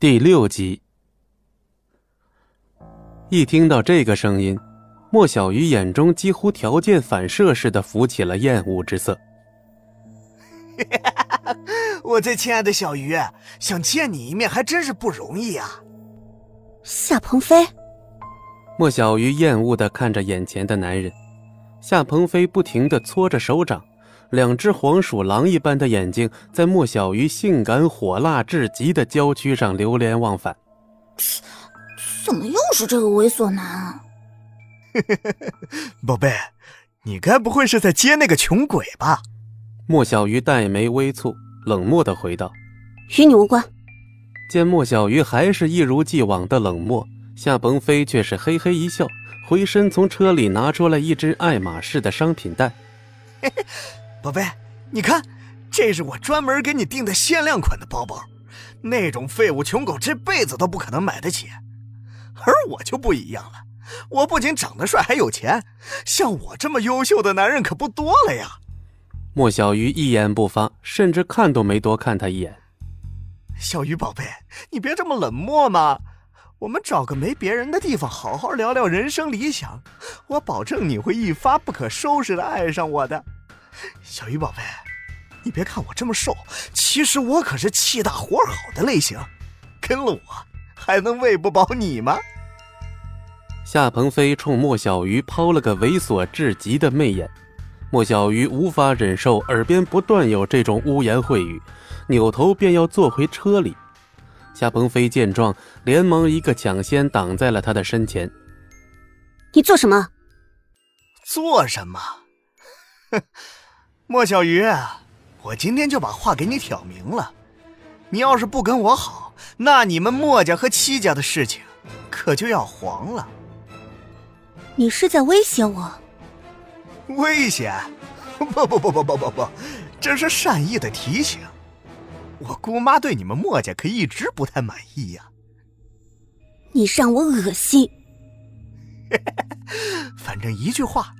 第六集，一听到这个声音，莫小鱼眼中几乎条件反射似的浮起了厌恶之色。我最亲爱的小鱼，想见你一面还真是不容易啊！夏鹏飞，莫小鱼厌恶的看着眼前的男人，夏鹏飞不停的搓着手掌，两只黄鼠狼一般的眼睛在莫小鱼性感火辣至极的娇躯上流连忘返。怎么又是这个猥琐男啊？宝贝，你该不会是在接那个穷鬼吧？莫小鱼黛眉微蹙，冷漠的回道：“与你无关。”见莫小鱼还是一如既往的冷漠，夏鹏飞却是嘿嘿一笑，回身从车里拿出来一只爱马仕的商品袋。宝贝，你看，这是我专门给你订的限量款的包包，那种废物穷狗这辈子都不可能买得起。而我就不一样了，我不仅长得帅，还有钱，像我这么优秀的男人可不多了呀。莫小鱼一言不发，甚至看都没多看他一眼。小鱼宝贝，你别这么冷漠嘛！我们找个没别人的地方，好好聊聊人生理想。我保证你会一发不可收拾的爱上我的。小鱼宝贝，你别看我这么瘦，其实我可是气大活好的类型。跟了我，还能喂不饱你吗？夏鹏飞冲莫小鱼抛了个猥琐至极的媚眼，莫小鱼无法忍受耳边不断有这种污言秽语。扭头便要坐回车里，夏鹏飞见状，连忙一个抢先挡在了他的身前。你做什么？做什么？哼，莫小鱼，我今天就把话给你挑明了，你要是不跟我好，那你们莫家和戚家的事情可就要黄了。你是在威胁我？危险？不不不不不不不，这是善意的提醒。我姑妈对你们墨家可一直不太满意呀。你让我恶心。反正一句话，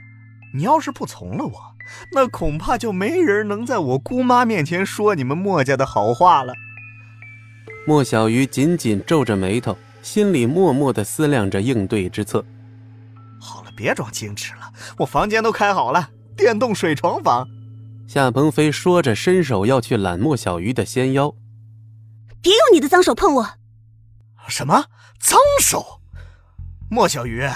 你要是不从了我，那恐怕就没人能在我姑妈面前说你们墨家的好话了。莫小鱼紧紧皱着眉头，心里默默的思量着应对之策。好了，别装矜持了，我房间都开好了，电动水床房。夏鹏飞说着，伸手要去揽莫小鱼的纤腰。别用你的脏手碰我！什么脏手？莫小鱼，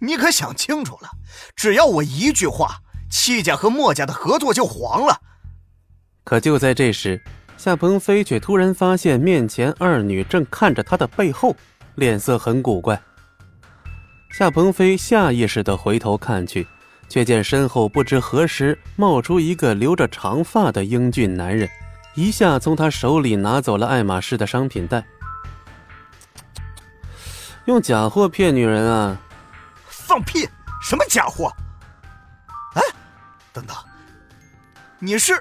你可想清楚了？只要我一句话，戚家和莫家的合作就黄了。可就在这时，夏鹏飞却突然发现面前二女正看着他的背后，脸色很古怪。夏鹏飞下意识的回头看去。却见身后不知何时冒出一个留着长发的英俊男人，一下从他手里拿走了爱马仕的商品袋。用假货骗女人啊！放屁！什么假货？哎，等等，你是？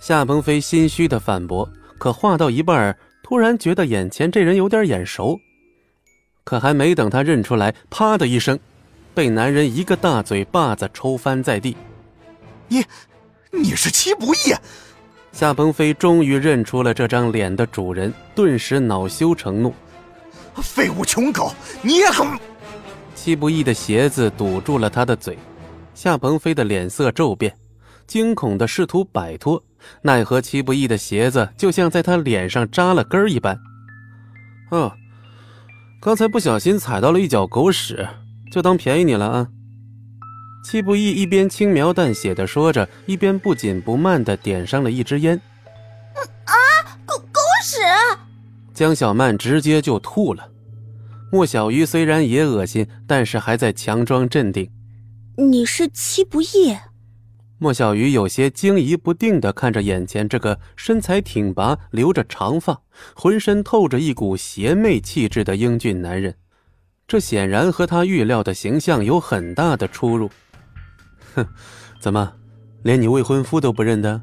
夏鹏飞心虚的反驳，可话到一半，突然觉得眼前这人有点眼熟，可还没等他认出来，啪的一声。被男人一个大嘴巴子抽翻在地，你，你是戚不义。夏鹏飞终于认出了这张脸的主人，顿时恼羞成怒：“废物穷狗，你也敢！”戚不义的鞋子堵住了他的嘴，夏鹏飞的脸色骤变，惊恐的试图摆脱，奈何戚不义的鞋子就像在他脸上扎了根一般。嗯，刚才不小心踩到了一脚狗屎。就当便宜你了啊！戚不义一边轻描淡写的说着，一边不紧不慢的点上了一支烟。啊，狗狗屎！江小曼直接就吐了。莫小鱼虽然也恶心，但是还在强装镇定。你是戚不易？莫小鱼有些惊疑不定的看着眼前这个身材挺拔、留着长发、浑身透着一股邪魅气质的英俊男人。这显然和他预料的形象有很大的出入。哼，怎么，连你未婚夫都不认得？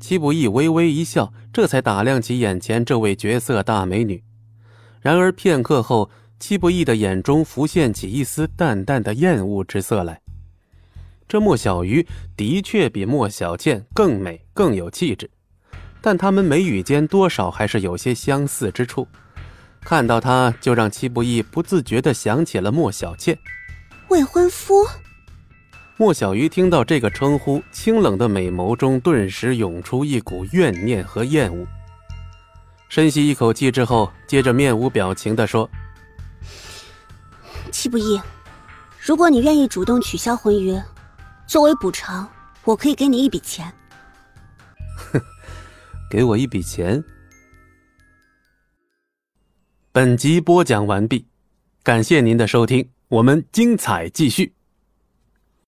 戚不易微微一笑，这才打量起眼前这位绝色大美女。然而片刻后，戚不义的眼中浮现起一丝淡淡的厌恶之色来。这莫小鱼的确比莫小倩更美、更有气质，但他们眉宇间多少还是有些相似之处。看到他，就让戚不义不自觉地想起了莫小倩。未婚夫。莫小鱼听到这个称呼，清冷的美眸中顿时涌出一股怨念和厌恶。深吸一口气之后，接着面无表情的说：“不易，如果你愿意主动取消婚约，作为补偿，我可以给你一笔钱。”哼，给我一笔钱。本集播讲完毕，感谢您的收听，我们精彩继续。